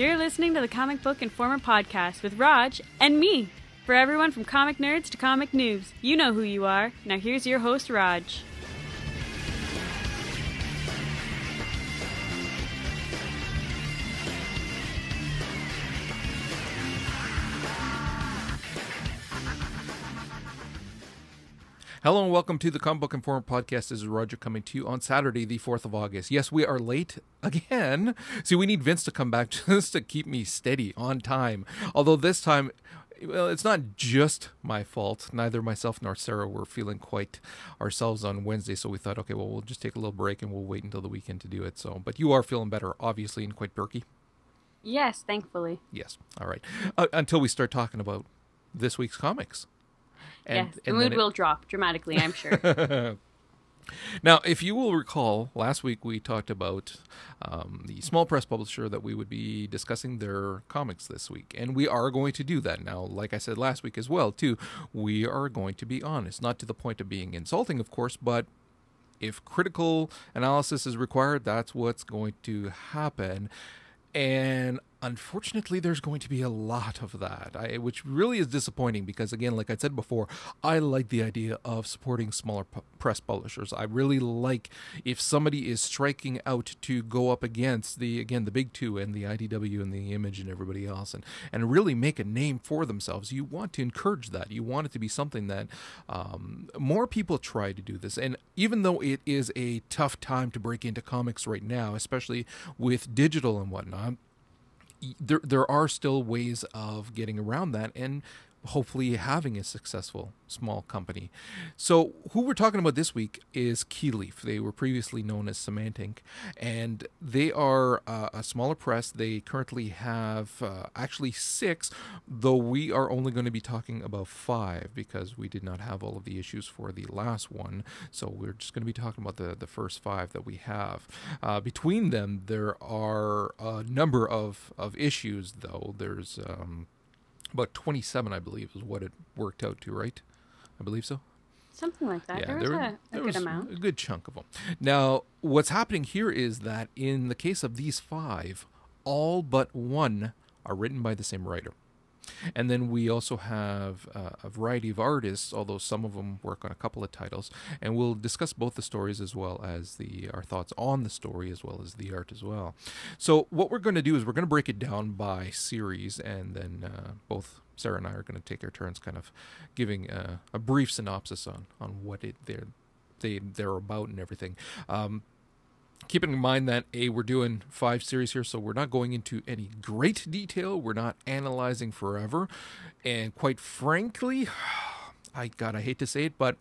You're listening to the Comic Book Informer podcast with Raj and me. For everyone from comic nerds to comic noobs, you know who you are. Now here's your host, Raj. Hello and welcome to the Comic Book Informer podcast. This is Roger coming to you on Saturday, the 4th of August. Yes, we are late again. See, we need Vince to come back just to keep me steady on time. Although this time, well, it's not just my fault. Neither myself nor Sarah were feeling quite ourselves on Wednesday, so we thought, okay, well, we'll just take a little break and we'll wait until the weekend to do it. So, but you are feeling better, obviously, and quite perky. Yes, thankfully. Yes. All right. Uh, until we start talking about this week's comics. Yes, the mood it- will drop dramatically, I'm sure. Now, if you will recall, last week we talked about um, the small press publisher that we would be discussing their comics this week, and we are going to do that now. Like I said last week as well, too, we are going to be honest, not to the point of being insulting, of course, but if critical analysis is required, that's what's going to happen. And unfortunately, there's going to be a lot of that, I, which really is disappointing because, again, like I said before, I like the idea of supporting smaller press publishers. I really like if somebody is striking out to go up against the, again, the big two and the IDW and the Image and everybody else and, and really make a name for themselves. You want to encourage that. You want it to be something that um, more people try to do this. And even though it is a tough time to break into comics right now, especially with digital and whatnot, there there are still ways of getting around that. And hopefully having a successful small company. So who we're talking about this week is Keyleaf. They were previously known as Semantic, and they are uh, a smaller press. They currently have uh, actually six, though we are only going to be talking about five because we did not have all of the issues for the last one. So we're just going to be talking about the the first five that we have. Uh, between them, there are a number of of issues, though. There's um, about 27 i believe is what it worked out to right i believe so Something like that. there was were- a, a there good was amount. a good chunk of them now what's happening here is that in the case of these five all but one are written by the same writer and then we also have uh, a variety of artists, although some of them work on a couple of titles. And we'll discuss both the stories as well as the our thoughts on the story as well as the art as well. So what we're going to do is we're going to break it down by series, and then uh, both Sarah and I are going to take our turns, kind of giving a brief synopsis on on what it they're they they're about and everything. Um, keeping in mind that a we're doing five series here so we're not going into any great detail. We're not analyzing forever. And quite frankly i god i hate to say it but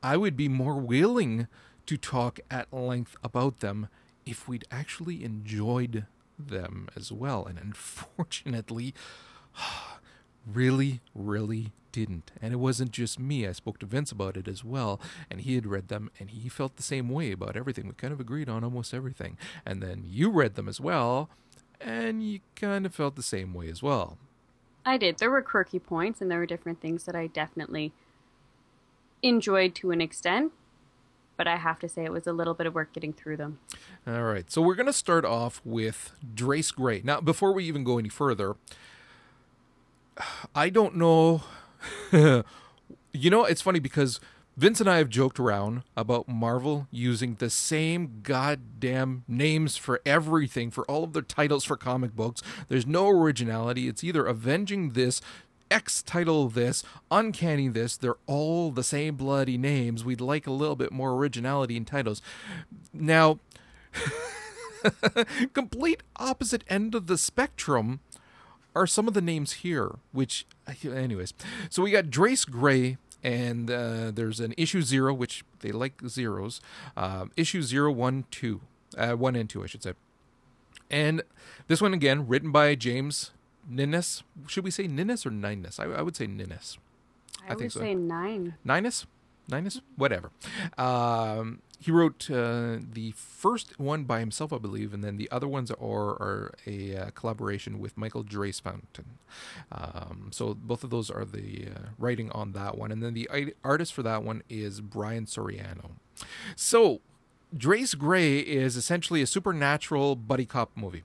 i would be more willing to talk at length about them if we'd actually enjoyed them as well. And unfortunately really, really didn't. And it wasn't just me. I spoke to Vince about it as well, and he had read them, and he felt the same way about everything. We kind of agreed on almost everything. And then you read them as well, and you kind of felt the same way as well. I did. There were quirky points, and there were different things that I definitely enjoyed to an extent. But I have to say, it was a little bit of work getting through them. All right, so we're going to start off with Drace Gray. Now, before we even go any further, I don't know. you know, it's funny because Vince and I have joked around about Marvel using the same goddamn names for everything, for all of their titles for comic books. There's no originality. It's either avenging this, X title this, uncanny this. They're all the same bloody names. We'd like a little bit more originality in titles. Now, complete opposite end of the spectrum are some of the names here, which, anyways. So we got Drace Gray, and uh, there's an issue zero, which they like zeros. Um, issue zero, one, two, uh, one and two, I should say. And this one again, written by James Ninnis. Should we say Ninnis or Ninus? I, I would say Ninnis. I, I think would so. say nine. Ninus? Ninus? Whatever. Um, he wrote uh, the first one by himself, I believe, and then the other ones are, are a uh, collaboration with Michael Drace Fountain. Um, so both of those are the uh, writing on that one. And then the artist for that one is Brian Soriano. So Drace Gray is essentially a supernatural buddy cop movie.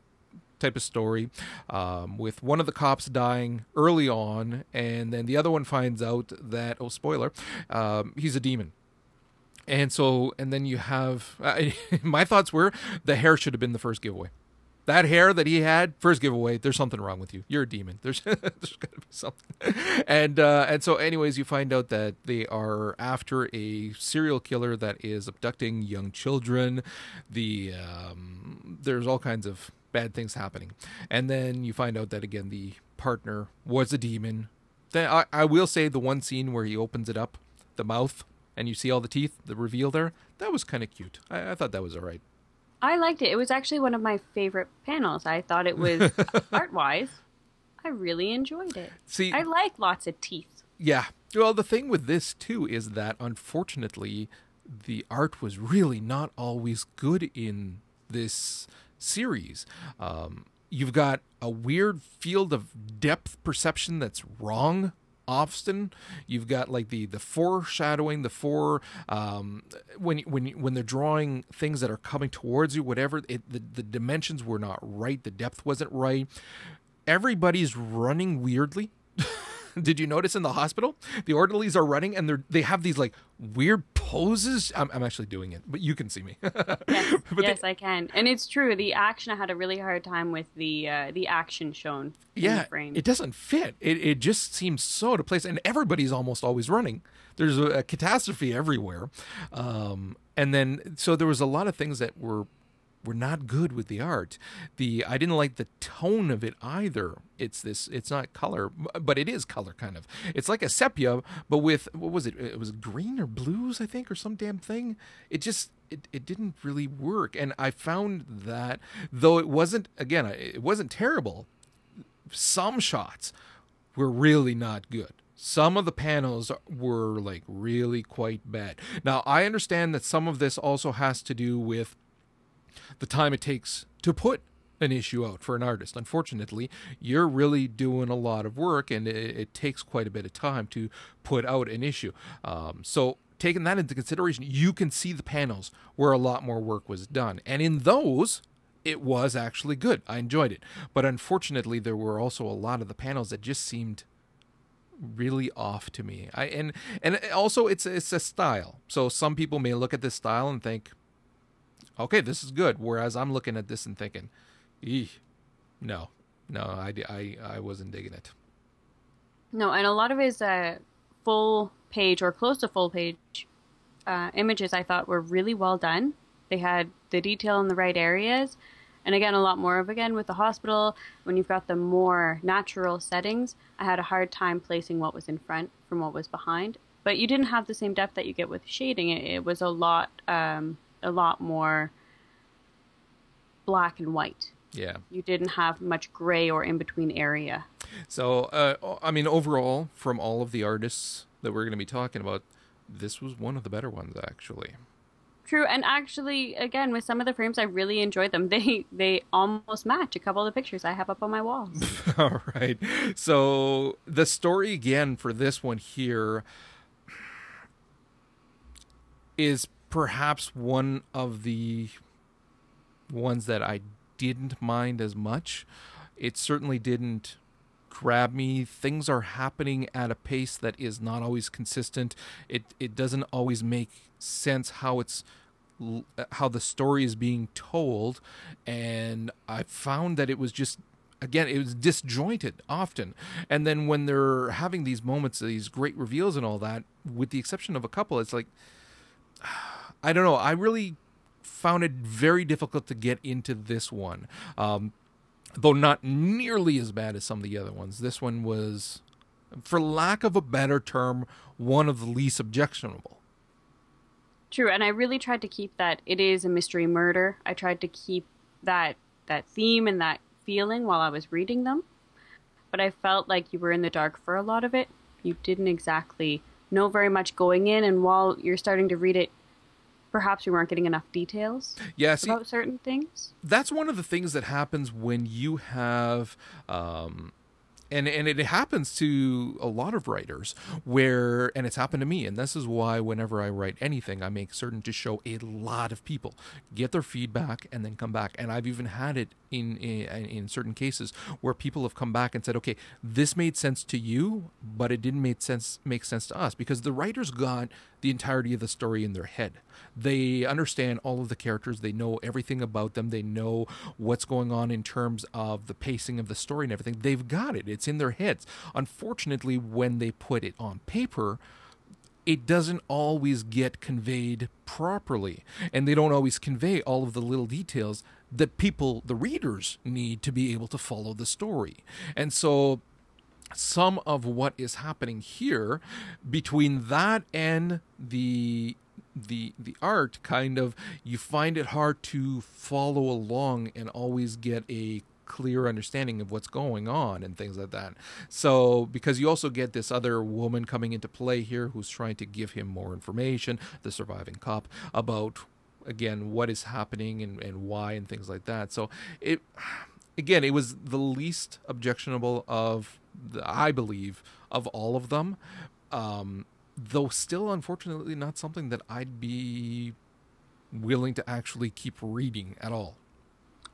type of story, um, with one of the cops dying early on, and then the other one finds out that oh spoiler, um, he's a demon. And so, and then you have my thoughts were the hair should have been the first giveaway. That hair that he had first giveaway there's something wrong with you. You're a demon. There's there's got to be something. And uh, and so anyways you find out that they are after a serial killer that is abducting young children. The um, there's all kinds of bad things happening. And then you find out that again the partner was a demon. Then I, I will say the one scene where he opens it up the mouth and you see all the teeth the reveal there that was kind of cute I, I thought that was all right I liked it. It was actually one of my favorite panels. I thought it was art wise. I really enjoyed it. See, I like lots of teeth. Yeah. Well, the thing with this too is that unfortunately, the art was really not always good in this series. Um, you've got a weird field of depth perception that's wrong often you've got like the the foreshadowing the four um, when when when they're drawing things that are coming towards you whatever it, the, the dimensions were not right the depth wasn't right. Everybody's running weirdly Did you notice in the hospital the orderlies are running and they're they have these like weird poses? I'm, I'm actually doing it, but you can see me. yes, yes they, I can, and it's true. The action I had a really hard time with the uh, the action shown. Yeah, it doesn't fit. It it just seems so to place, and everybody's almost always running. There's a, a catastrophe everywhere, um, and then so there was a lot of things that were were not good with the art. The I didn't like the tone of it either. It's this it's not color, but it is color kind of. It's like a sepia, but with what was it? It was green or blues, I think, or some damn thing. It just it, it didn't really work. And I found that though it wasn't again, it wasn't terrible. Some shots were really not good some of the panels were like really quite bad. Now, I understand that some of this also has to do with the time it takes to put an issue out for an artist. Unfortunately, you're really doing a lot of work, and it, it takes quite a bit of time to put out an issue. Um, so, taking that into consideration, you can see the panels where a lot more work was done, and in those. It was actually good. I enjoyed it. But unfortunately, there were also a lot of the panels that just seemed really off to me. I and and also it's it's a style. So some people may look at this style and think, okay, this is good. Whereas I'm looking at this and thinking, eeh, no, no, I, I, I wasn't digging it. No, and a lot of his uh, full page or close to full page uh, images I thought were really well done. They had the detail in the right areas. And again, a lot more of again with the hospital, when you've got the more natural settings, I had a hard time placing what was in front from what was behind. But you didn't have the same depth that you get with shading. It, it was a lot um, a lot more black and white. Yeah. You didn't have much gray or in between area. So, uh, I mean, overall, from all of the artists that we're going to be talking about, this was one of the better ones, actually. True, and actually, again, with some of the frames, I really enjoyed them. They they almost match a couple of the pictures I have up on my walls. all right. So the story again for this one here is perhaps one of the ones that I didn't mind as much. It certainly didn't grab me. Things are happening at a pace that is not always consistent. It it doesn't always make sense how it's uh, how the story is being told and I found that it was just again it was disjointed often and then when they're having these moments these great reveals and all that with the exception of a couple it's like I don't know. I really found it very difficult to get into this one. Um, though not nearly as bad as some of the other ones. This one was, for lack of a better term, one of the least objectionable. True, and I really tried to keep that it is a mystery murder. I tried to keep that that theme and that feeling while I was reading them. But I felt like you were in the dark for a lot of it. You didn't exactly know very much going in, and while you're starting to read it, perhaps we weren't getting enough details yeah, see, about certain things. That's one of the things that happens when you have um, and and it happens to a lot of writers where and it's happened to me and this is why whenever i write anything i make certain to show a lot of people get their feedback and then come back. And i've even had it in in, in certain cases where people have come back and said okay this made sense to you but it didn't make sense make sense to us because the writers got the entirety of the story in their head. They understand all of the characters they know everything about them they know what's going on in terms of the pacing of the story and everything. They've got it it's in their heads. Unfortunately when they put it on paper it doesn't always get conveyed properly. And they don't always convey all of the little details that people the readers need to be able to follow the story. And so some of what is happening here between that and the the the art kind of you find it hard to follow along and always get a clear understanding of what's going on and things like that. So, because you also get this other woman coming into play here who's trying to give him more information, the surviving cop, about again what is happening and, and why and things like that. So, it again, it was the least objectionable of the, I believe of all of them. Um, though still unfortunately not something that I'd be willing to actually keep reading at all.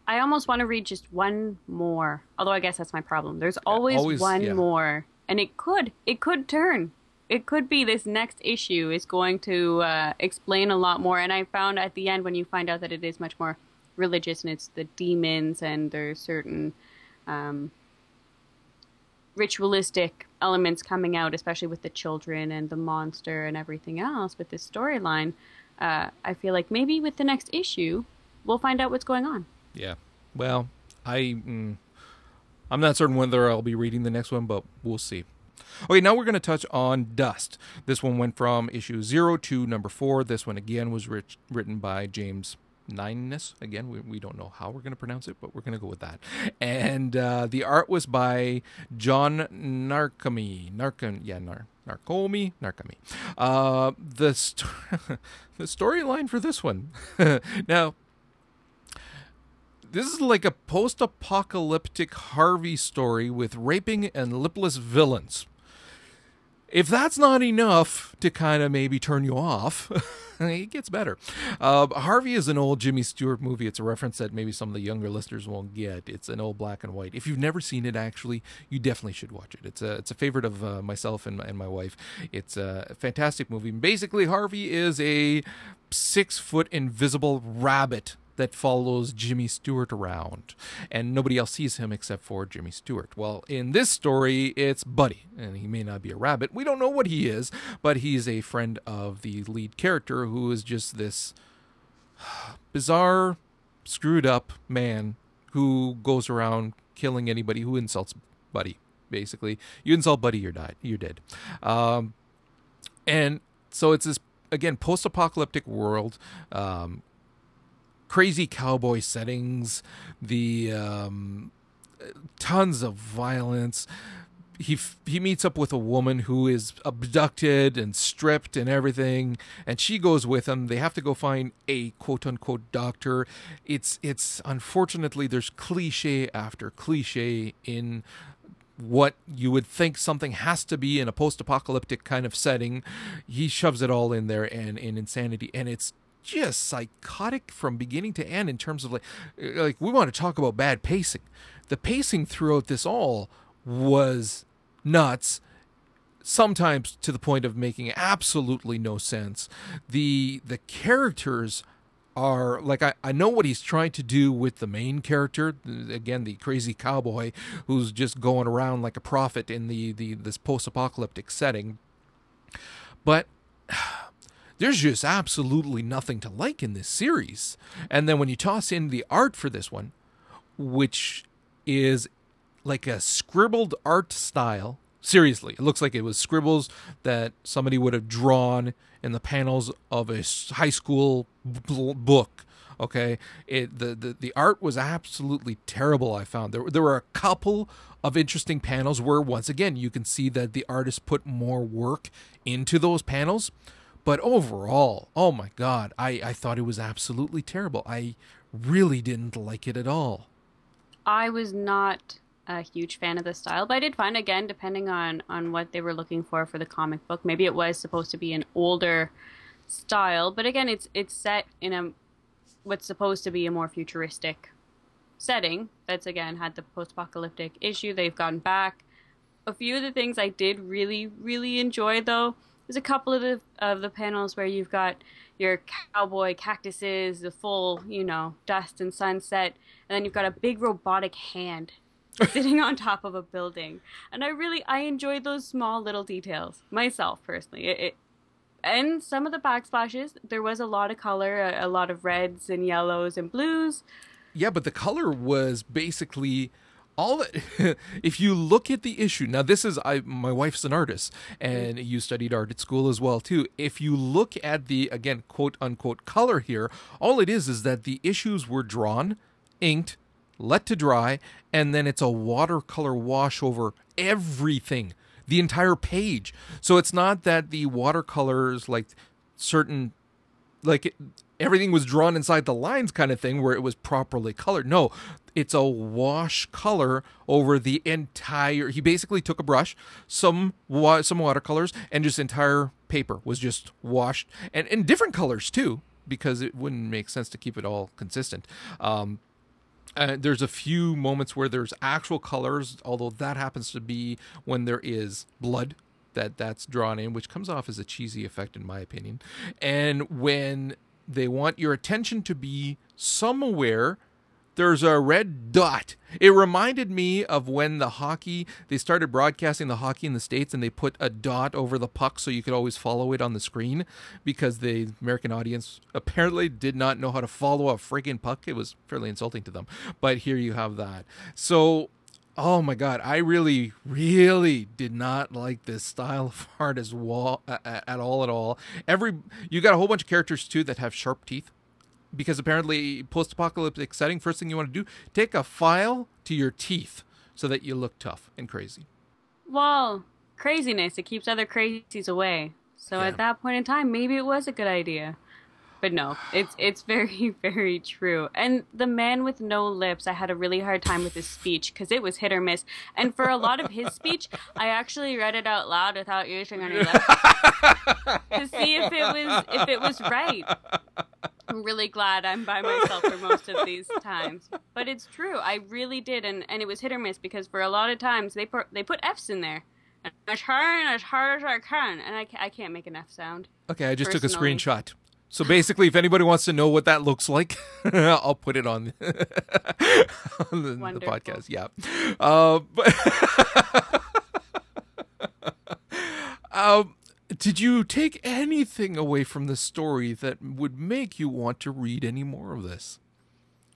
I almost want to read just one more. Although I guess that's my problem. There's always, always one yeah. more, and it could it could turn. It could be this next issue is going to uh, explain a lot more. And I found at the end when you find out that it is much more religious and it's the demons and there's certain um, ritualistic elements coming out, especially with the children and the monster and everything else with this storyline. Uh, I feel like maybe with the next issue, we'll find out what's going on. Yeah. Well, I mm, I'm not certain whether I'll be reading the next one, but we'll see. Okay, now we're going to touch on Dust. This one went from issue zero to number four. This one again was rich, written by James Nineness. Again, we, we don't know how we're going to pronounce it, but we're going to go with that. And uh, the art was by John Narkami. Narkan, yeah, Nar, Narcomi, Narkami. Uh, the st- the storyline for this one. now, this is like a post-apocalyptic Harvey story with raping and lipless villains. If that's not enough to kind of maybe turn you off, it gets better. Uh, Harvey is an old Jimmy Stewart movie. It's a reference that maybe some of the younger listeners won't get. It's an old black and white. If you've never seen it, actually, you definitely should watch it. It's a it's a favorite of uh, myself and, and my wife. It's a fantastic movie. Basically, Harvey is a six foot invisible rabbit that follows Jimmy Stewart around, and nobody else sees him except for Jimmy Stewart. Well, in this story, it's Buddy, and he may not be a rabbit. We don't know what he is, but he's a friend of the lead character who is just this bizarre, screwed up man who goes around killing anybody who insults Buddy. Basically, you insult Buddy, you're died. You're dead. Um, and so it's this again post-apocalyptic world um, crazy cowboy settings, the um, tons of violence. He he meets up with a woman who is abducted and stripped and everything, and she goes with him. They have to go find a quote unquote doctor. It's it's unfortunately there's cliche after cliche in what you would think something has to be in a post-apocalyptic kind of setting. He shoves it all in there and in insanity, and it's just psychotic from beginning to end in terms of like like we want to talk about bad pacing. The pacing throughout this all was nuts sometimes to the point of making absolutely no sense. The the characters are like I, I know what he's trying to do with the main character again the crazy cowboy who's just going around like a prophet in the, the this post-apocalyptic setting but there's just absolutely nothing to like in this series. And then when you toss in the art for this one, which is like a scribbled art style, seriously, it looks like it was scribbles that somebody would have drawn in the panels of a high school book. Okay, it the, the the art was absolutely terrible. I found there there were a couple of interesting panels where once again you can see that the artist put more work into those panels but overall, oh my God, I, I thought it was absolutely terrible. I really didn't like it at all. I was not a huge fan of the style, but I did find again, depending on on what they were looking for for the comic book, maybe it was supposed to be an older style, but again, it's it's set in a what's supposed to be a more futuristic setting. That's again had the post-apocalyptic issue. They've gone back. A few of the things I did really really enjoy though. There's a couple of the of the panels where you've got your cowboy cactuses, the full, you know, dust and sunset, and then you've got a big robotic hand sitting on top of a building. And I really I enjoyed those small little details myself personally. It, it and some of the backsplashes, there was a lot of color, a, a lot of reds and yellows and blues. Yeah, but the color was basically all that if you look at the issue now this is i my wife's an artist and you studied art at school as well too. If you look at the again quote unquote color here all it is is that the issues were drawn inked let to dry and then it's a watercolor wash over everything the entire page. So it's not that the watercolors like certain like everything was drawn inside the lines kind of thing where it was properly colored. No, it's a wash color over the entire. He basically took a brush, some wa- some watercolors, and just entire paper was just washed and in different colors too, because it wouldn't make sense to keep it all consistent. Um, uh, there's a few moments where there's actual colors, although that happens to be when there is blood that that's drawn in, which comes off as a cheesy effect in my opinion. And when they want your attention to be somewhere there's a red dot. It reminded me of when the hockey, they started broadcasting the hockey in the States and they put a dot over the puck so you could always follow it on the screen because the American audience apparently did not know how to follow a friggin' puck. It was fairly insulting to them. But here you have that. So oh my god i really really did not like this style of art as well at all at all. Every you got a whole bunch of characters too that have sharp teeth. Because apparently post-apocalyptic setting first thing you want to do take a file to your teeth so that you look tough and crazy. Well craziness it keeps other crazies away. So yeah. at that point in time maybe it was a good idea but no, it's it's very very true. And the man with no lips, I had a really hard time with his speech because it was hit or miss. And for a lot of his speech, I actually read it out loud without using any lips to see if it was if it was right. I'm really glad I'm by myself for most of these times, but it's true. I really did, and and it was hit or miss because for a lot of times they put they put F's in there. I'm trying as hard as I can, and I, I can't make an F sound. Okay, I just personally. took a screenshot. So basically, if anybody wants to know what that looks like, I'll put it on, on the, the, podcast. Yeah. Uh, but um, did you take anything away from the story that would make you want to read any more of this?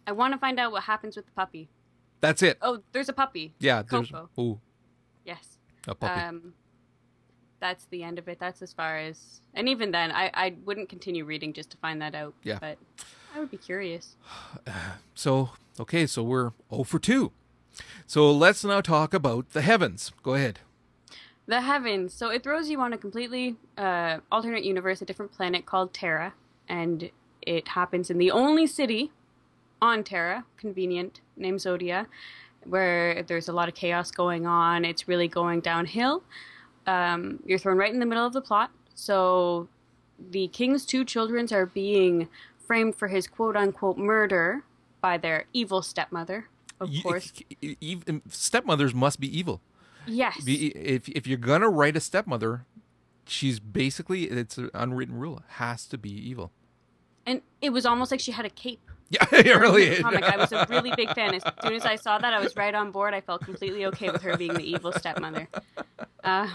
I want to find out what happens with the puppy. That's it. Oh, there's a puppy. Yeah, there's. Oh. Yes. A puppy. Um, that's the end of it. That's as far as, and even then, I I wouldn't continue reading just to find that out. Yeah, but I would be curious. So okay, so we're 0 for two. So let's now talk about the heavens. Go ahead. The heavens. So it throws you on a completely uh, alternate universe, a different planet called Terra, and it happens in the only city on Terra, convenient, named Zodia, where there's a lot of chaos going on. It's really going downhill um, you're thrown right in the middle of the plot. So the king's two children are being framed for his quote unquote murder by their evil stepmother, of course. Stepmothers must be evil. Yes. If if you're gonna write a stepmother, she's basically it's an unwritten rule has to be evil. And it was almost like she had a cape. Yeah, it really is. Comic. I was a really big fan. As soon as I saw that, I was right on board. I felt completely okay with her being the evil stepmother. Uh,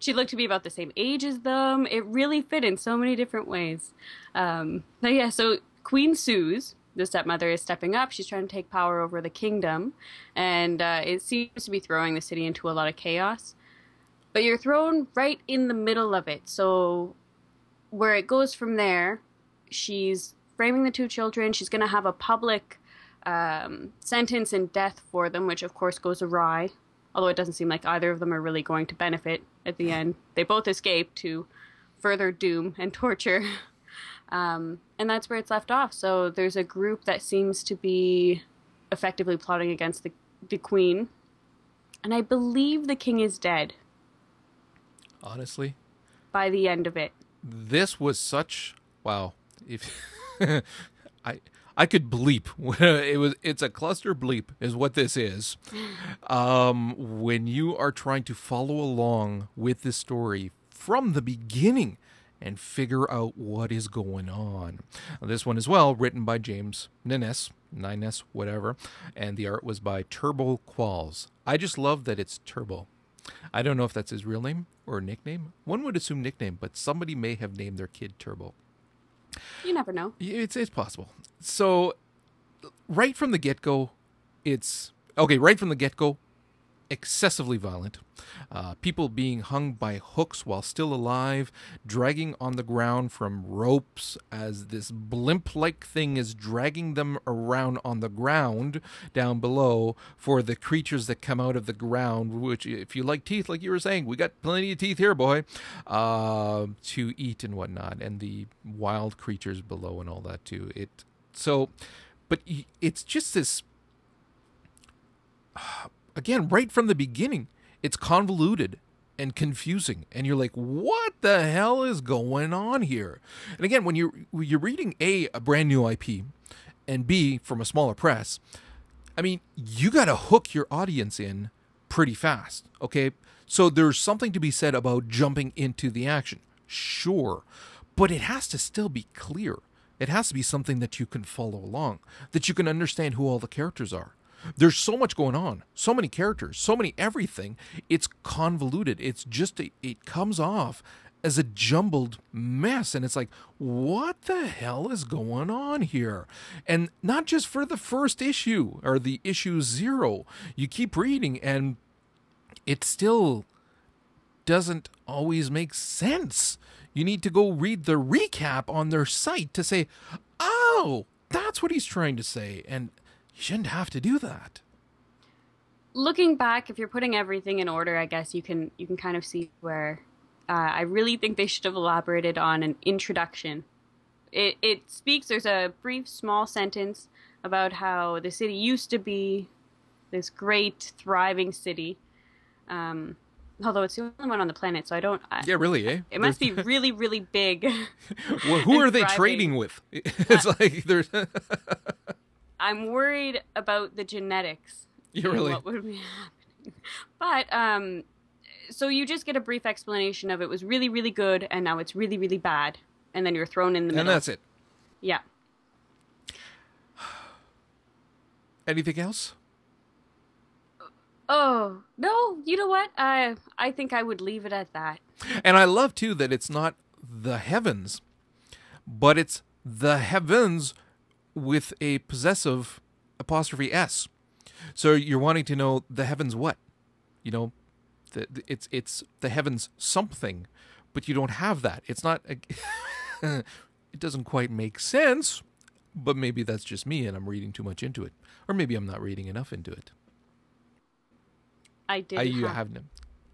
she looked to be about the same age as them. It really fit in so many different ways. Um, but yeah, so Queen Suze, the stepmother, is stepping up. She's trying to take power over the kingdom, and uh, it seems to be throwing the city into a lot of chaos. But you're thrown right in the middle of it. So where it goes from there, she's framing the two children. She's going to have a public um, sentence and death for them, which of course goes awry although it doesn't seem like either of them are really going to benefit at the end. They both escape to further doom and torture. Um, and that's where it's left off. So there's a group that seems to be effectively plotting against the, the queen and I believe the king is dead Honestly, by the end of it. this was such wow. If I I could bleep. it was it's a cluster bleep is what this is. Um, when you are trying to follow along with this story from the beginning and figure out what is going on. This one as well, written by James Nines, Nines, whatever, and the art was by Turbo Qualls. I just love that it's Turbo. I don't know if that's his real name or nickname. One would assume nickname, but somebody may have named their kid Turbo. You never know. It's it's possible. So right from the get go, it's okay. Right from the get go, excessively violent. Uh, people being hung by hooks while still alive, dragging on the ground from ropes as this blimp like thing is dragging them around on the ground down below for the creatures that come out of the ground, which, if you like teeth, like you were saying, we got plenty of teeth here, boy, uh, to eat and whatnot, and the wild creatures below and all that too. It so, but it's just this again, right from the beginning, it's convoluted and confusing, and you're like, "What the hell is going on here?" And again, when you're when you're reading a a brand new IP, and B from a smaller press, I mean, you got to hook your audience in pretty fast. Okay, so there's something to be said about jumping into the action, sure, but it has to still be clear. It has to be something that you can follow along, that you can understand who all the characters are. There's so much going on, so many characters, so many everything. It's convoluted. It's just, a, it comes off as a jumbled mess. And it's like, what the hell is going on here? And not just for the first issue or the issue zero. You keep reading and it still doesn't always make sense. You need to go read the recap on their site to say, oh, that's what he's trying to say. And you shouldn't have to do that. Looking back, if you're putting everything in order, I guess you can you can kind of see where uh, I really think they should have elaborated on an introduction. It it speaks. There's a brief, small sentence about how the city used to be this great, thriving city. Um, although it's the only one on the planet, so I don't. I, Yeah, really, eh? It must be really, really big. Well, who are they thriving. trading with? It's like there's. I'm worried about the genetics. You really? What would be happening? But um, so you just get a brief explanation of it was really, really good, and now it's really, really bad, and then you're thrown in the middle. and that's it. Yeah. Anything else? Oh no! You know what? I I think I would leave it at that. And I love too that it's not the heavens, but it's the heavens with a possessive apostrophe s. So you're wanting to know the heavens what? You know, the, the- it's it's the heavens something, but you don't have that. It's not. A, it doesn't quite make sense, but maybe that's just me and I'm reading too much into it, or maybe I'm not reading enough into it. I did. I, you have- have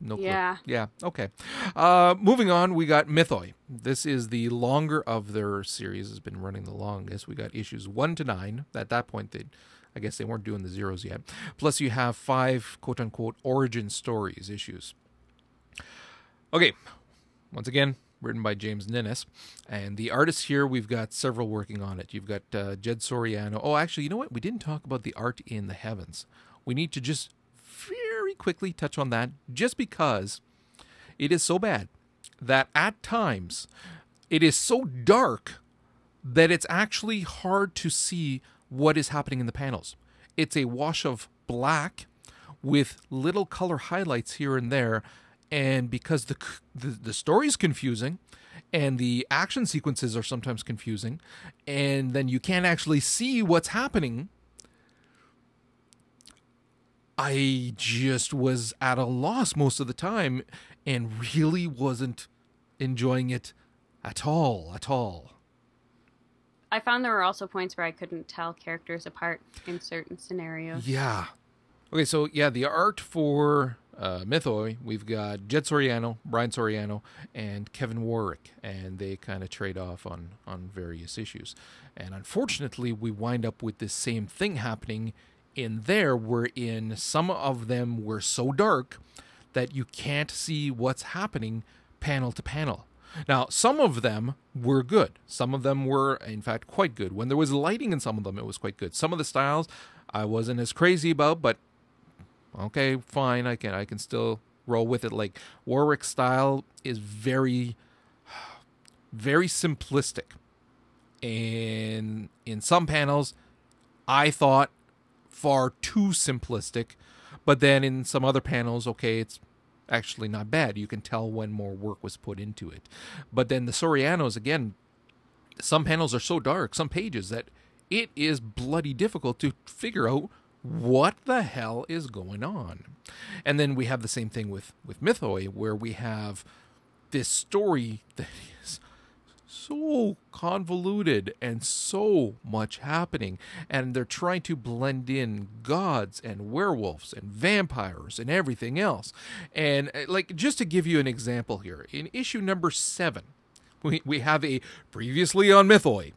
no, clue. Yeah. Yeah. Okay. Uh, moving on, we got Mythoi. This is the longer of their series. Has been running the longest. We got issues one to nine. At that point, they, I guess they weren't doing the zeros yet. Plus, you have five quote unquote origin stories issues. Okay. Once again, written by James Ninnis. And the artists here, we've got several working on it. You've got uh, Jed Soriano. Oh, actually, you know what? We didn't talk about the art in the heavens. We need to just very quickly touch on that just because it is so bad that at times it is so dark that it's actually hard to see what is happening in the panels. It's a wash of black with little color highlights here and there and because the the, the story is confusing and the action sequences are sometimes confusing and then you can't actually see what's happening I just was at a loss most of the time and really wasn't enjoying it at all, at all. I found there were also points where I couldn't tell characters apart in certain scenarios. Yeah. Okay, so yeah, the art for uh, Mythoi, we've got Jed Soriano, Brian Soriano, and Kevin Warwick, and they kind of trade off on on various issues. And unfortunately, we wind up with this same thing happening in there were in some of them were so dark that you can't see what's happening panel to panel. Now, some of them were good. Some of them were, in fact, quite good. When there was lighting in some of them, it was quite good. Some of the styles I wasn't as crazy about, but okay, fine. I can I can still roll with it. Like Warwick's style is very, very simplistic. And in some panels, I thought far too simplistic. But then in some other panels, okay, it's actually not bad. You can tell when more work was put into it. But then the Sorianos, again, some panels are so dark, some pages, that it is bloody difficult to figure out what the hell is going on. And then we have the same thing with, with Mythoi, where we have this story that is so convoluted and so much happening and they're trying to blend in gods and werewolves and vampires and everything else. And uh, like just to give you an example here in issue number 7 we, we have a previously on mythoi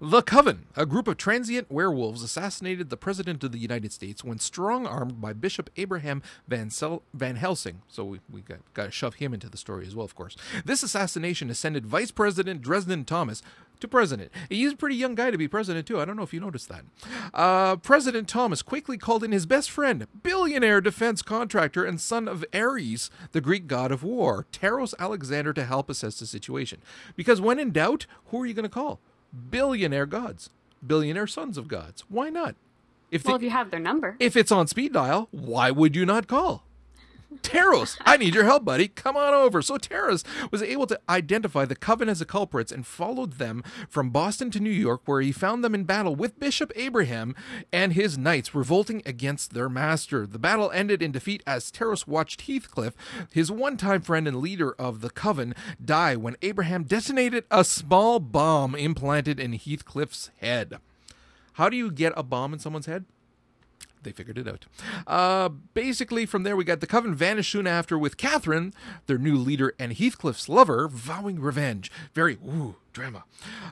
the Coven, a group of transient werewolves, assassinated the President of the United States when strong armed by Bishop Abraham Van, Sel- Van Helsing. So we, we got, got to shove him into the story as well, of course. This assassination ascended Vice President Dresden Thomas to president. He's a pretty young guy to be president, too. I don't know if you noticed that. Uh, president Thomas quickly called in his best friend, billionaire defense contractor and son of Ares, the Greek god of war, Taros Alexander, to help assess the situation. Because when in doubt, who are you going to call? Billionaire gods, billionaire sons of gods. Why not? If well, if you have their number. If it's on speed dial, why would you not call? Taros, I need your help, buddy. Come on over. So Taros was able to identify the coven as the culprits and followed them from Boston to New York, where he found them in battle with Bishop Abraham and his knights revolting against their master. The battle ended in defeat as Taros watched Heathcliff, his one-time friend and leader of the coven, die when Abraham detonated a small bomb implanted in Heathcliff's head. How do you get a bomb in someone's head? They figured it out. Uh, basically, from there, we got the coven vanished soon after with Catherine, their new leader, and Heathcliff's lover, vowing revenge. Very, ooh, drama.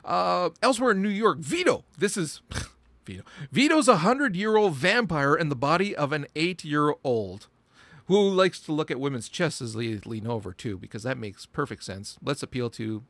Uh, elsewhere in New York, Vito. This is. Vito. Vito's a hundred year old vampire in the body of an eight year old who likes to look at women's chests as they lean over, too, because that makes perfect sense. Let's appeal to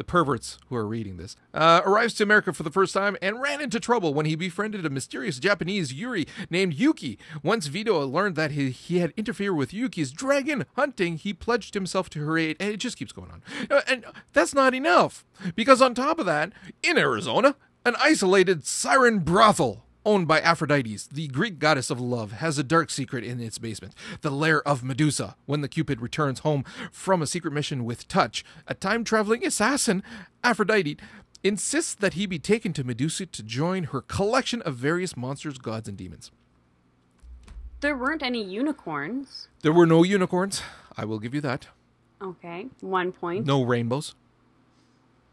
the perverts who are reading this, uh, arrives to America for the first time and ran into trouble when he befriended a mysterious Japanese Yurei named Yuki. Once Vito learned that he, he had interfered with Yuki's dragon hunting, he pledged himself to her aid, and it just keeps going on. Uh, and that's not enough, because on top of that, in Arizona, an isolated siren brothel owned by Aphrodite, the Greek goddess of love, has a dark secret in its basement, the lair of Medusa. When the Cupid returns home from a secret mission with Touch, a time traveling assassin, Aphrodite insists that he be taken to Medusa to join her collection of various monsters, gods, and demons. There weren't any unicorns. There were no unicorns. I will give you that. Okay, one point. No rainbows.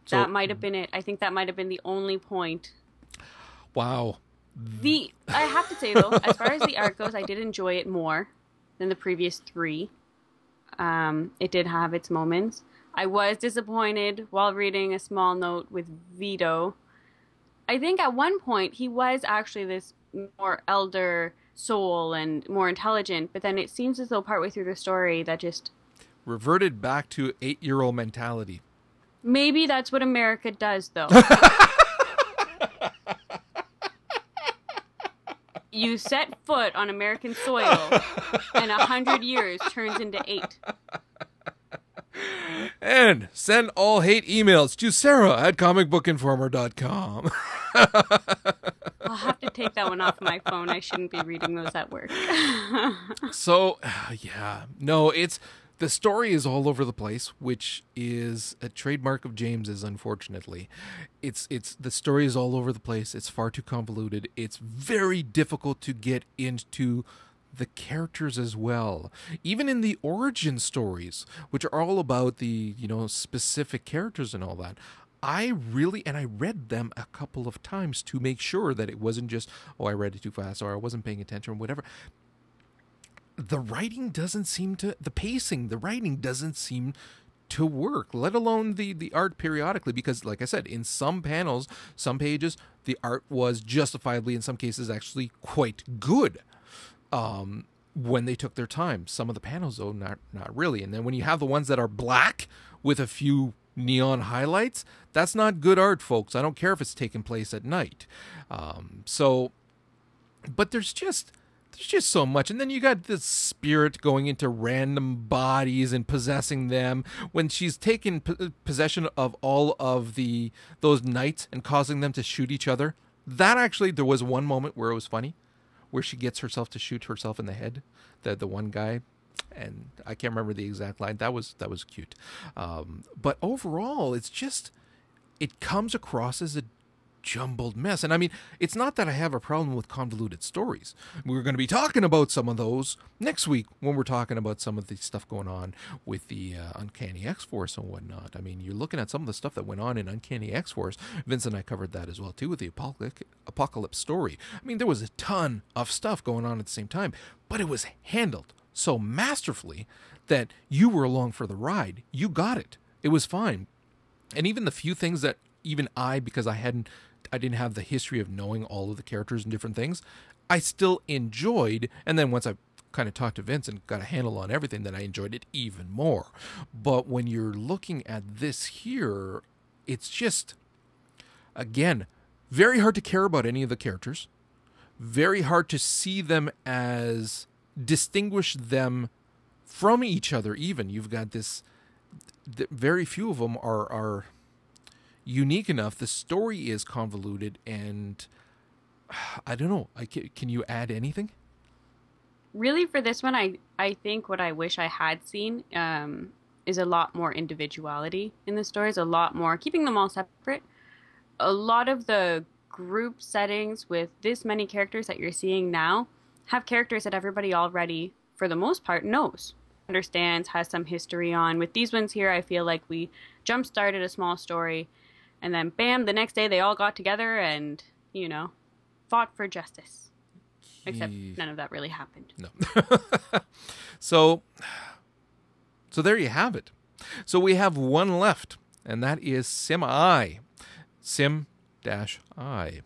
That so, might have been it. I think that might have been the only point. Wow. The I have to say though, as far as the art goes, I did enjoy it more than the previous three. Um, it did have its moments. I was disappointed while reading a small note with Vito. I think at one point he was actually this more elder soul and more intelligent, but then it seems as though partway through the story that just reverted back to eight year old mentality. Maybe that's what America does though. you set foot on American soil, and a hundred years turns into eight. And send all hate emails to Sarah at comicbookinformer.com. I'll have to take that one off my phone. I shouldn't be reading those at work. so, yeah. No, it's the story is all over the place, which is a trademark of James's. Unfortunately, it's it's the story is all over the place. It's far too convoluted. It's very difficult to get into the characters as well. Even in the origin stories, which are all about the you know specific characters and all that. I really and I read them a couple of times to make sure that it wasn't just oh I read it too fast or I wasn't paying attention or whatever the writing doesn't seem to the pacing the writing doesn't seem to work, let alone the the art periodically. Because, like I said, in some panels, some pages, the art was justifiably, in some cases, actually quite good. Um, when they took their time. Some of the panels, though, not not really. And then when you have the ones that are black with a few neon highlights, that's not good art, folks. I don't care if it's taking place at night. Um, so, but there's just there's just so much. And then you got this spirit going into random bodies and possessing them when she's taken p- possession of all of the those knights and causing them to shoot each other. That actually, there was one moment where it was funny where she gets herself to shoot herself in the head. The the one guy, and I can't remember the exact line. That was that was cute. Um, but overall, it's just it comes across as a jumbled mess. And I mean, it's not that I have a problem with convoluted stories. We're going to be talking about some of those next week when we're talking about some of the stuff going on with the uh, Uncanny X Force and whatnot. I mean, you're looking at some of the stuff that went on in Uncanny X Force. Vince and I covered that as well too with the Apocalypse story. I mean, there was a ton of stuff going on at the same time, but it was handled so masterfully that you were along for the ride. You got it. It was fine. And even the few things that even I, because I hadn't I didn't have the history of knowing all of the characters and different things. I still enjoyed, and then once I kind of talked to Vince and got a handle on everything, then I enjoyed it even more. But when you're looking at this here, it's just, again, very hard to care about any of the characters. Very hard to see them as distinguish them from each other. Even you've got this. Very few of them are are unique enough. The story is convoluted, and I don't know. I can, can you add anything? Really, for this one, I I think what I wish I had seen um, is a lot more individuality in the stories. A lot more keeping them all separate. A lot of the group settings with this many characters that you're seeing now have characters that everybody already, for the most part, knows, understands, has some history on. With these ones here, I feel like we jump started a small story and then, bam, the next day they all got together and, you know, fought for justice. Except none of that really happened. No. so, so there you have it. So we have one left, and that is Sim I. Sim dash I.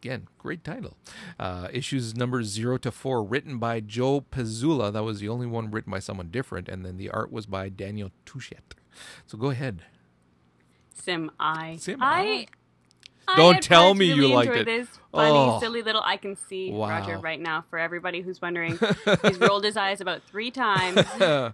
Again, great title. Uh, issues number zero to four, written by Joe Pizzula. That was the only one written by someone different, and then the art was by Daniel Touchette. So go ahead. Sim I. Sim I. I Don't tell me really you liked it. This funny, oh. silly little. I can see wow. Roger right now. For everybody who's wondering, he's rolled his eyes about three times. oh.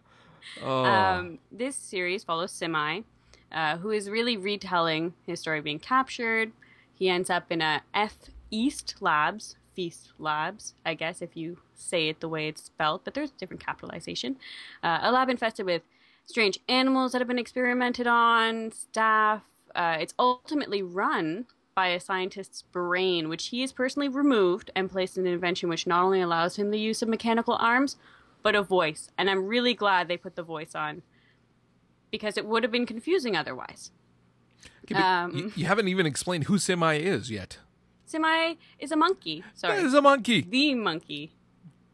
um, this series follows Simi, uh, who is really retelling his story being captured. He ends up in a F East Labs, Feast Labs, I guess if you say it the way it's spelled, but there's different capitalization. Uh, a lab infested with strange animals that have been experimented on, staff. Uh, it's ultimately run by a scientist's brain, which he has personally removed and placed in an invention which not only allows him the use of mechanical arms, but a voice. And I'm really glad they put the voice on because it would have been confusing otherwise. Okay, um, you, you, haven't even explained who Semi is yet. Semi is a monkey. Sorry. Is a monkey. The monkey.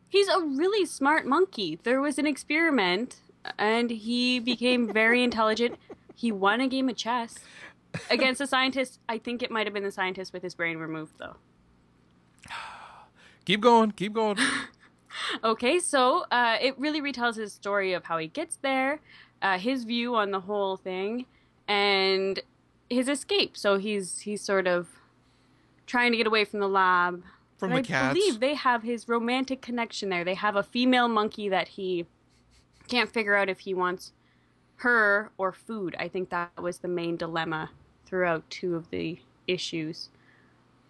He's a really smart monkey. There was an experiment and he became very intelligent. He won a game of chess against a scientist. I think it might have been the scientist with his brain removed, though. Keep going. Keep going. okay, so uh, it really retells his story of how he gets there, uh, his view on the whole thing, and his escape. So he's he's sort of trying to get away from the lab. From the I cats. believe they have his romantic connection there. They have a female monkey that he can't figure out if he wants her or food. I think that was the main dilemma throughout two of the issues.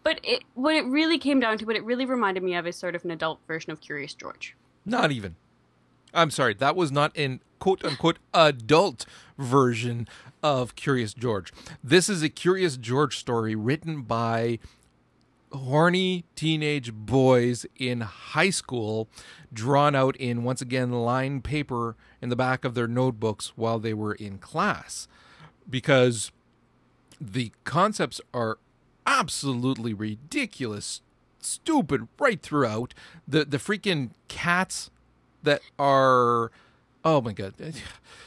But it, what it really came down to, what it really reminded me of, is sort of an adult version of Curious George. Not even. I'm sorry, that was not an quote unquote adult version of Curious George. This is a Curious George story written by horny teenage boys in high school drawn out in once again lined paper in the back of their notebooks while they were in class. Because the concepts are absolutely ridiculous stupid right throughout. The the freaking cats that are Oh my god.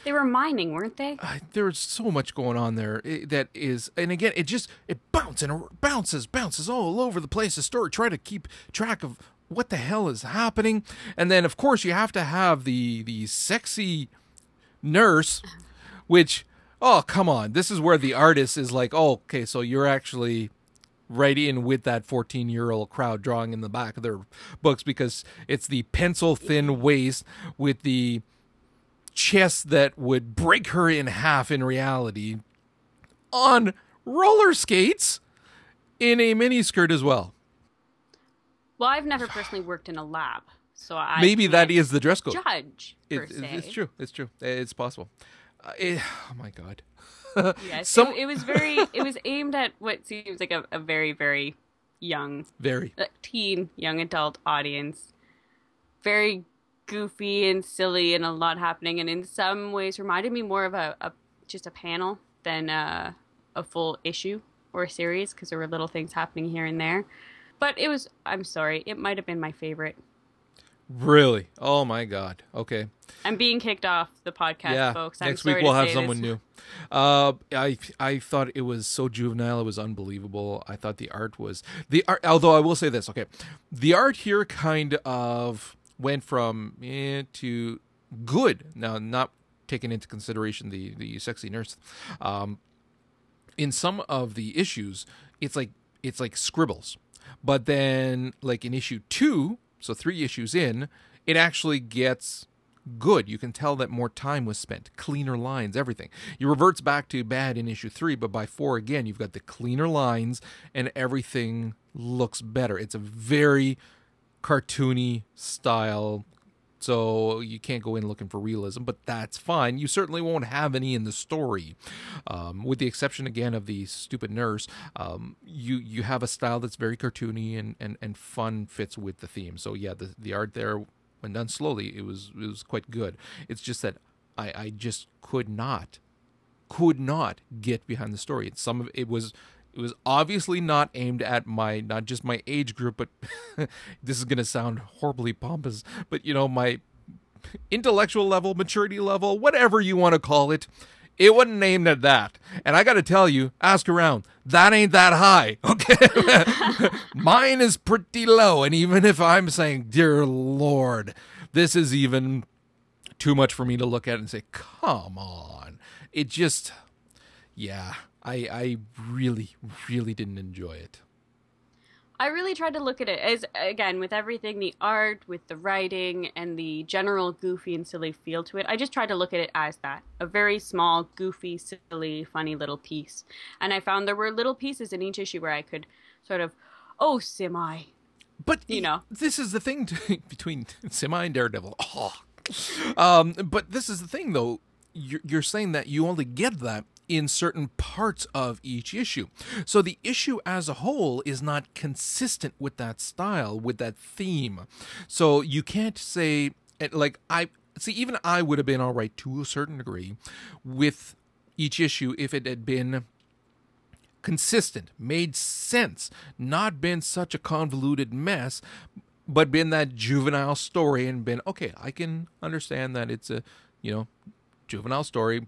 They were mining, weren't they? Uh, there's so much going on there eh, that is and again it just it bounces and it bounces bounces all over the place the story try to keep track of what the hell is happening and then of course you have to have the the sexy nurse which oh come on this is where the artist is like oh okay so you're actually right in with that 14 year old crowd drawing in the back of their books because it's the pencil thin waist with the chest that would break her in half in reality on roller skates in a miniskirt as well. Well, I've never personally worked in a lab, so I Maybe that is the dress code. judge per It- se. it's true. It's true. It's possible. Uh, it- oh my god. Yes, Some- it, it was very. It was aimed at what seems like a, a very, very young, Very. uh, teen, young adult audience. Very goofy and silly, and a lot happening, and in some ways reminded me more of a, a just a panel than uh, a full issue or a series because there were little things happening here and there. But it was. I'm sorry. It might have been my favorite. Really? Oh my god. Okay. I'm being kicked off the podcast, yeah. folks. I'm Next week we'll have someone this. new. Uh, I I thought it was so juvenile. It was unbelievable. I thought the art was the art. Although I will say this, okay, the art here kind of went from eh, to good. Now, not taking into consideration the the sexy nurse. Um, in some of the issues, it's like it's like scribbles, but then like in issue two, so three issues in, it actually gets good. You can tell that more time was spent, cleaner lines, everything. You reverts back to bad in issue three, but by four again, you've got the cleaner lines and everything looks better. It's a very cartoony style. So you can't go in looking for realism, but that's fine. You certainly won't have any in the story, um, with the exception again of the stupid nurse. Um, you you have a style that's very cartoony and, and, and fun fits with the theme. So yeah, the the art there when done slowly, it was it was quite good. It's just that I I just could not could not get behind the story. Some of it was it was obviously not aimed at my not just my age group, but this is going to sound horribly pompous, but you know my intellectual level, maturity level, whatever you want to call it. It wasn't aimed at that. And I got to tell you, ask around, that ain't that high. Okay. Mine is pretty low. And even if I'm saying, dear Lord, this is even too much for me to look at and say, come on. It just, yeah, I, I really, really didn't enjoy it. I really tried to look at it as again with everything the art, with the writing, and the general goofy and silly feel to it. I just tried to look at it as that a very small, goofy, silly, funny little piece. And I found there were little pieces in each issue where I could sort of, oh, semi. But You know. this is the thing to, between Semi and Daredevil. Oh. Um, but this is the thing, though. You're, you're saying that you only get that in certain parts of each issue. So the issue as a whole is not consistent with that style, with that theme. So you can't say eh, like I see. Even I would have been all right to a certain degree with each issue if it had been consistent, made sense, not been such a convoluted mess, but been that juvenile story and been okay, I can understand that it's a, you know, juvenile story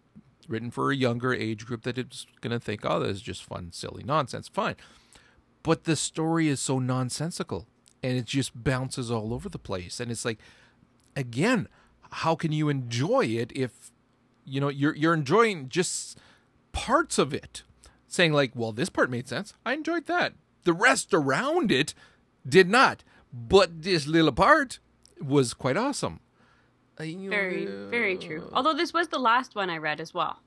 written for a younger age group that is going to think, oh, this is just fun, silly nonsense. Fine. But the story is so nonsensical and it just bounces all over the place. And it's like, again, how can you enjoy it if, you know, you're, you're enjoying just parts of it? Saying, like, well, this part made sense. I enjoyed that. The rest around it did not. But this little part was quite awesome. You Very, very true. Although this was the last one I read as well.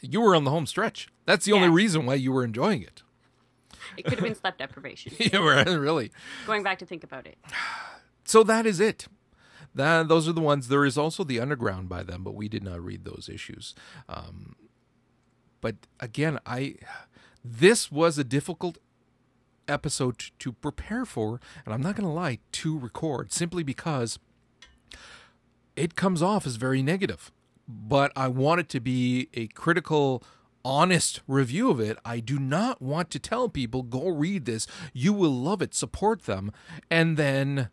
You were on the home stretch. That's the only reason why you were enjoying it. It could have been sleep deprivation. you were really. Going back to think about it. So that is it. That those are the ones. There is also the underground by them, but we did not read those issues. Um, but again, I this was a difficult episode to prepare for, and I'm not going to lie, to record simply because it comes off as very negative. But I want it to be a critical, honest review of it. I do not want to tell people, go read this. You will love it. Support them. And then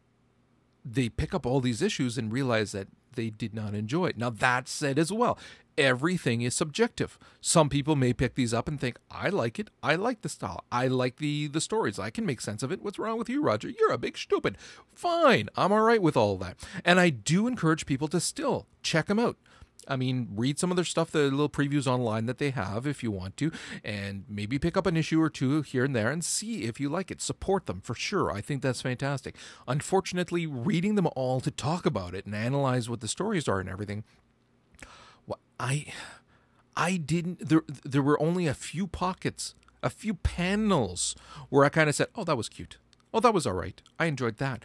they pick up all these issues and realize that they did not enjoy it. Now, that said as well, everything is subjective. Some people may pick these up and think, I like it. I like the style. I like the, the stories. I can make sense of it. What's wrong with you, Roger? You're a big stupid. Fine. I'm all right with all that. And I do encourage people to still check them out. I mean, read some of their stuff, the little previews online that they have if you want to, and maybe pick up an issue or two here and there and see if you like it. Support them for sure. I think that's fantastic. Unfortunately, reading them all to talk about it and analyze what the stories are and everything, well, I, I didn't. There, there were only a few pockets, a few panels where I kind of said, "Oh, that was cute. Oh, that was all right. I enjoyed that."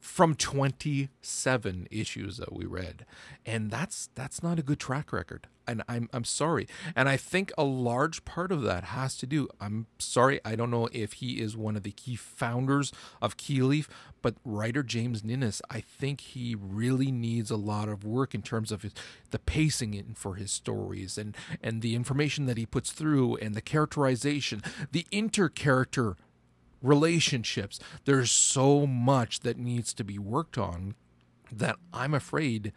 From 27 issues that we read and that's that's not a good track record and I'm I'm sorry and I think a large part of that has to do I'm sorry I don't know if he is one of the key founders of Keyleaf but writer James Ninness I think he really needs a lot of work in terms of his, the pacing in for his stories and and the information that he puts through and the characterization the inter-character relationships. There's so much that needs to be worked on that I'm afraid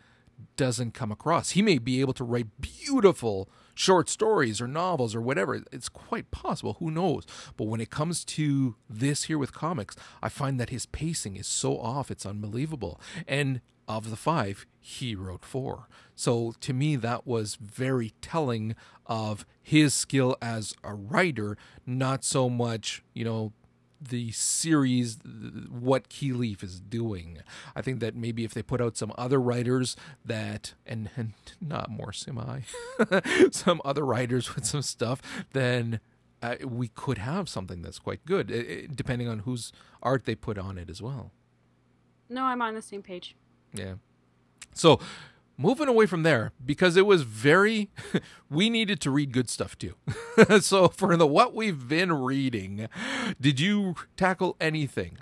doesn't come across. He may be able to write beautiful short stories or novels or whatever. It's quite possible. Who knows? But when it comes to this here with comics, I find that his pacing is so off, it's unbelievable. And of the five, he wrote four. So to me, that was very telling of his skill as a writer, not so much, you know, the series what Keyleaf is doing. I think that maybe if they put out some other writers that and, and not more semi some other writers with some stuff, then uh, we could have something that's quite good, it, it, depending on whose art they put on it as well. No, I'm on the same page. Yeah. So moving away from there because it was very we needed to read good stuff too. So for the what we've been reading did you tackle anything?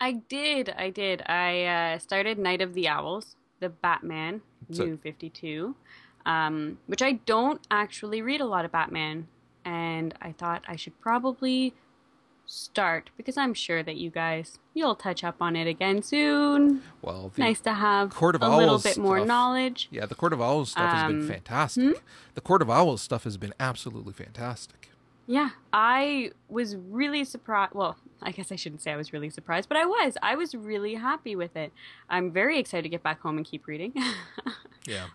I did i did. I uh, started night of the owls the batman so, new 52 um, which i don't actually read a lot of batman and i thought i should probably start because I'm sure that you guys you'll touch up on it again soon. Well, nice to have Court of a Owls little bit more stuff, knowledge. Yeah, the Court of Owls stuff um, has been um, fantastic. Hmm? The Court of Owls stuff has been absolutely fantastic. Yeah, I was really surprised. Well, I guess I shouldn't say I was really surprised, but I was. I was really happy with it. I'm very excited to get back home and keep reading. yeah.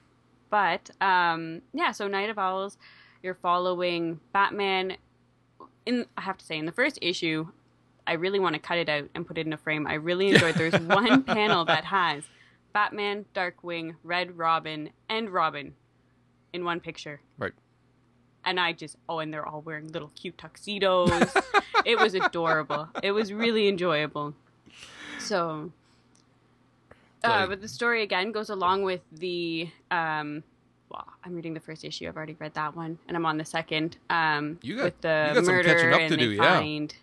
But um, yeah, so Night of Owls, you're following Batman in I have to say in the first issue, I really want to cut it out and put it in a frame. I really enjoyed. There's one panel that has Batman, Darkwing, Red Robin, and Robin in one picture. Right. And I just oh, and they're all wearing little cute tuxedos. it was adorable. It was really enjoyable. So, uh, but the story again goes along with the um, well, I'm reading the first issue. I've already read that one, and I'm on the second. Um, you got, with the you murder, some catching up and they do, yeah. find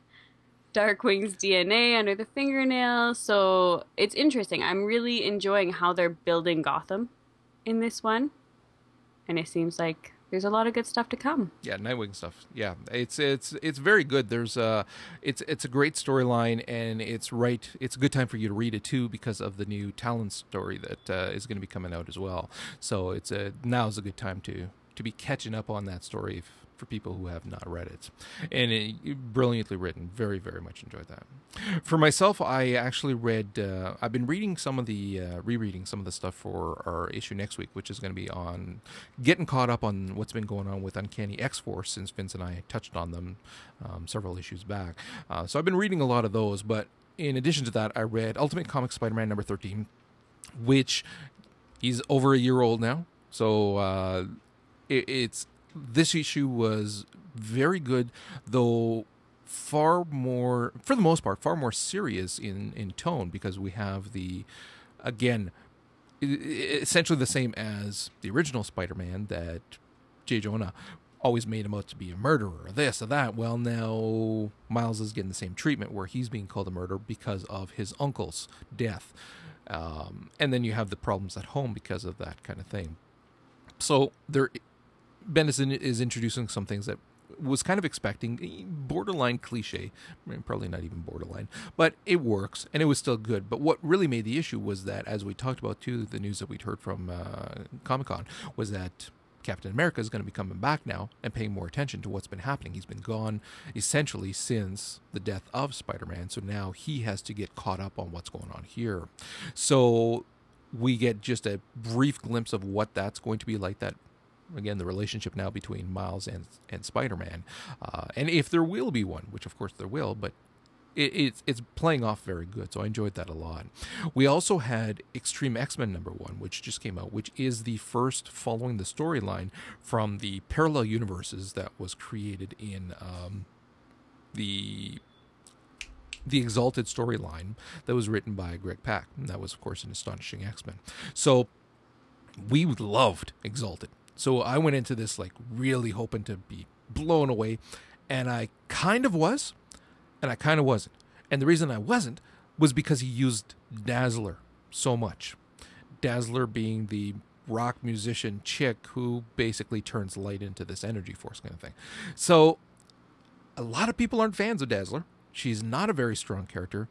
Darkwing's DNA under the fingernail. So it's interesting. I'm really enjoying how they're building Gotham in this one, and it seems like there's a lot of good stuff to come. Yeah, Nightwing stuff. Yeah, it's it's it's very good. There's a it's it's a great storyline, and it's right. It's a good time for you to read it too because of the new Talon story that uh, is going to be coming out as well. So it's a now's a good time to to be catching up on that story. If, for people who have not read it. And it, brilliantly written. Very, very much enjoyed that. For myself, I actually read, uh, I've been reading some of the, uh, rereading some of the stuff for our issue next week, which is going to be on getting caught up on what's been going on with Uncanny X Force since Vince and I touched on them um, several issues back. Uh, so I've been reading a lot of those, but in addition to that, I read Ultimate Comics Spider Man number 13, which is over a year old now. So uh, it, it's this issue was very good, though far more, for the most part, far more serious in, in tone because we have the, again, essentially the same as the original Spider Man that J. Jonah always made him out to be a murderer, this or that. Well, now Miles is getting the same treatment where he's being called a murderer because of his uncle's death. Um, and then you have the problems at home because of that kind of thing. So there Bendis is introducing some things that was kind of expecting eh, borderline cliche, probably not even borderline, but it works and it was still good. But what really made the issue was that, as we talked about too, the news that we'd heard from uh, Comic Con was that Captain America is going to be coming back now and paying more attention to what's been happening. He's been gone essentially since the death of Spider Man, so now he has to get caught up on what's going on here. So we get just a brief glimpse of what that's going to be like that again the relationship now between Miles and and Spider Man, uh, and if there will be one, which of course there will, but it, it's it's playing off very good, so I enjoyed that a lot. We also had Extreme X Men number one, which just came out, which is the first following the storyline from the parallel universes that was created in um, the the Exalted storyline that was written by Greg Pak. And that was, of course, an astonishing X Men. So we loved Exalted. So I went into this like really hoping to be blown away, and I kind of was, and I kind of wasn't. And the reason I wasn't was because he used Dazzler so much. Dazzler being the rock musician chick who basically turns light into this energy force kind of thing. So a lot of people aren't fans of Dazzler. She's not a very strong character.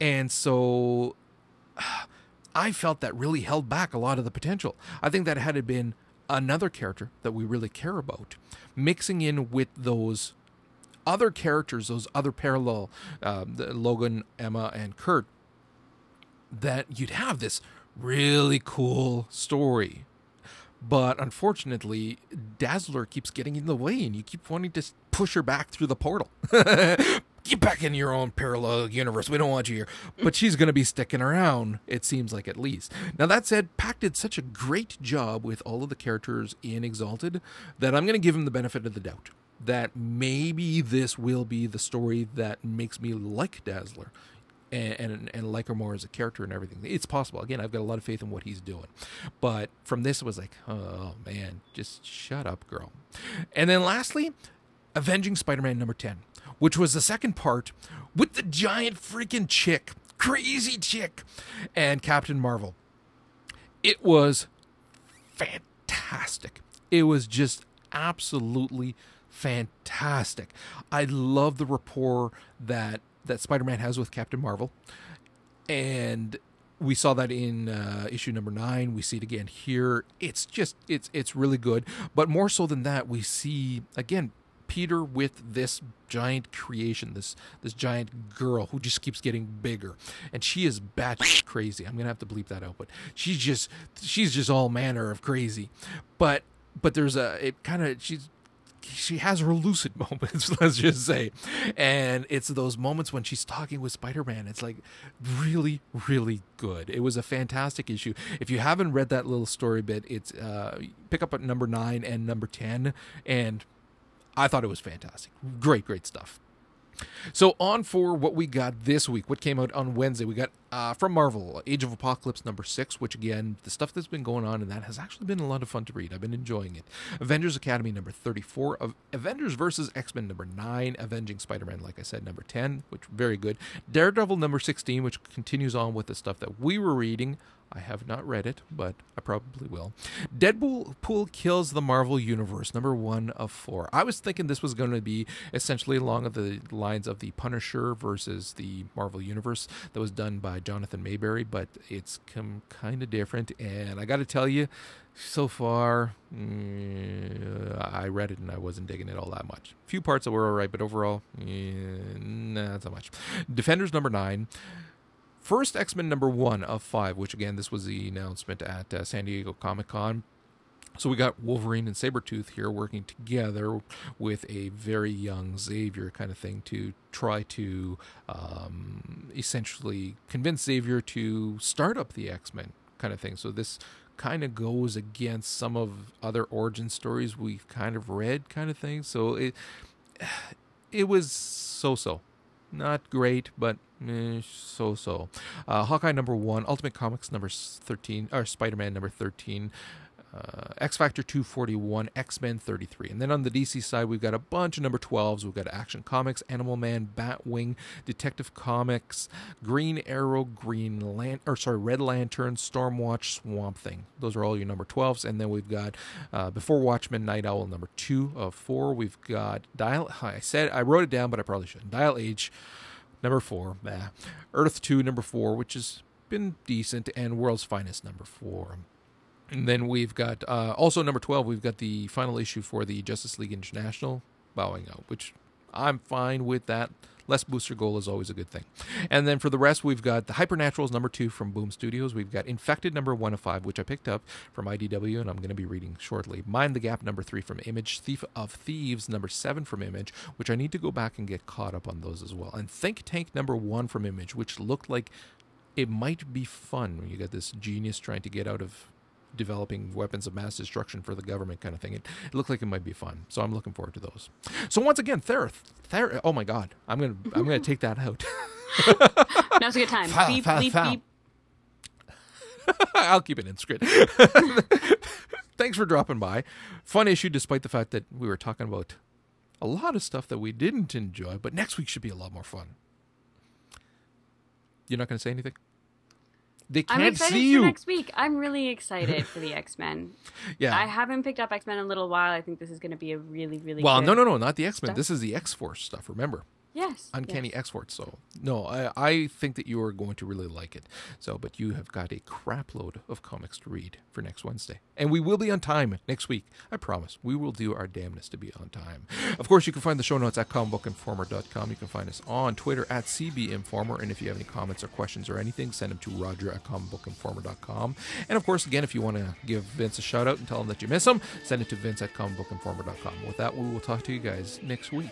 And so I felt that really held back a lot of the potential. I think that had it been another character that we really care about, mixing in with those other characters, those other parallel, uh, Logan, Emma, and Kurt, that you'd have this really cool story. But unfortunately, Dazzler keeps getting in the way, and you keep wanting to push her back through the portal. Get back in your own parallel universe. We don't want you here. But she's going to be sticking around, it seems like at least. Now, that said, Pak did such a great job with all of the characters in Exalted that I'm going to give him the benefit of the doubt that maybe this will be the story that makes me like Dazzler and, and, and like her more as a character and everything. It's possible. Again, I've got a lot of faith in what he's doing. But from this, it was like, oh man, just shut up, girl. And then lastly, Avenging Spider Man number 10, which was the second part with the giant freaking chick, crazy chick, and Captain Marvel. It was fantastic. It was just absolutely fantastic. I love the rapport that that Spider-Man has with Captain Marvel, and we saw that in uh, issue number nine. We see it again here. It's just it's it's really good. But more so than that, we see again Peter with this giant creation, this this giant girl who just keeps getting bigger, and she is batshit crazy. I'm gonna have to bleep that out, but she's just she's just all manner of crazy. But but there's a it kind of she's she has her lucid moments, let's just say. And it's those moments when she's talking with Spider Man. It's like really, really good. It was a fantastic issue. If you haven't read that little story bit, it's uh, pick up at number nine and number 10. And I thought it was fantastic. Great, great stuff. So on for what we got this week. What came out on Wednesday? We got uh, from Marvel, Age of Apocalypse number six, which again, the stuff that's been going on in that has actually been a lot of fun to read. I've been enjoying it. Avengers Academy number thirty-four, of Avengers versus X Men number nine, Avenging Spider-Man, like I said, number ten, which very good. Daredevil number sixteen, which continues on with the stuff that we were reading. I have not read it, but I probably will. Deadpool kills the Marvel Universe, number one of four. I was thinking this was going to be essentially along the lines of the Punisher versus the Marvel Universe that was done by Jonathan Maberry, but it's come kind of different. And I got to tell you, so far, mm, I read it and I wasn't digging it all that much. A few parts that were all right, but overall, not so much. Defenders number nine. First X Men number one of five, which again, this was the announcement at uh, San Diego Comic Con. So we got Wolverine and Sabretooth here working together with a very young Xavier kind of thing to try to um, essentially convince Xavier to start up the X Men kind of thing. So this kind of goes against some of other origin stories we've kind of read kind of thing. So it it was so so. Not great, but eh, so so. Uh, Hawkeye number one, Ultimate Comics number 13, or Spider Man number 13. Uh, X Factor 241, X Men 33. And then on the DC side, we've got a bunch of number 12s. We've got Action Comics, Animal Man, Batwing, Detective Comics, Green Arrow, Green Lan- or sorry, Red Lantern, Stormwatch, Swamp Thing. Those are all your number 12s. And then we've got uh, Before Watchmen, Nite Owl, number two of four. We've got Dial. I said I wrote it down, but I probably shouldn't. Dial H, number four. Bah. Earth 2, number four, which has been decent, and World's Finest, number four. And then we've got uh, also number 12, we've got the final issue for the Justice League International bowing out, which I'm fine with that. Less Booster Gold is always a good thing. And then for the rest, we've got the Hypernaturals number two from Boom Studios. We've got Infected number one of five, which I picked up from IDW, and I'm going to be reading shortly. Mind the Gap number three from Image. Thief of Thieves number seven from Image, which I need to go back and get caught up on those as well. And Think Tank number one from Image, which looked like it might be fun when you got this genius trying to get out of developing weapons of mass destruction for the government kind of thing. It, it looked like it might be fun, so I'm looking forward to those. So once again, Therith, Ther- oh my God, I'm gonna I'm gonna take that out. Now's a good time. Foul, beep, foul, beep, foul. beep. I'll keep it in script. Thanks for dropping by. Fun issue, despite the fact that we were talking about a lot of stuff that we didn't enjoy, but next week should be a lot more fun. You're not going to say anything? They I'm can't excited see for you. next week. I'm really excited for the X Men. yeah. I haven't picked up X Men in a little while. I think this is going to be a really, really well, no, no, no, not the X Men. This is the X Force stuff. Remember, Yes, Uncanny yes. X Force. So no, I, I think that you are going to really like it. So, but you have got a crap load of comics to read for next Wednesday, and we will be on time next week. I promise. We will do our damnedest to be on time. Of course, you can find the show notes at comicbookinformer.com. You can find us on Twitter at CBInformer, and if you have any comments or questions or anything, send them to Roger at comicbookinformer.com. And of course, again, if you want to give Vince a shout out and tell him that you miss him, send it to Vince at comicbookinformer.com. With that, we will talk to you guys next week.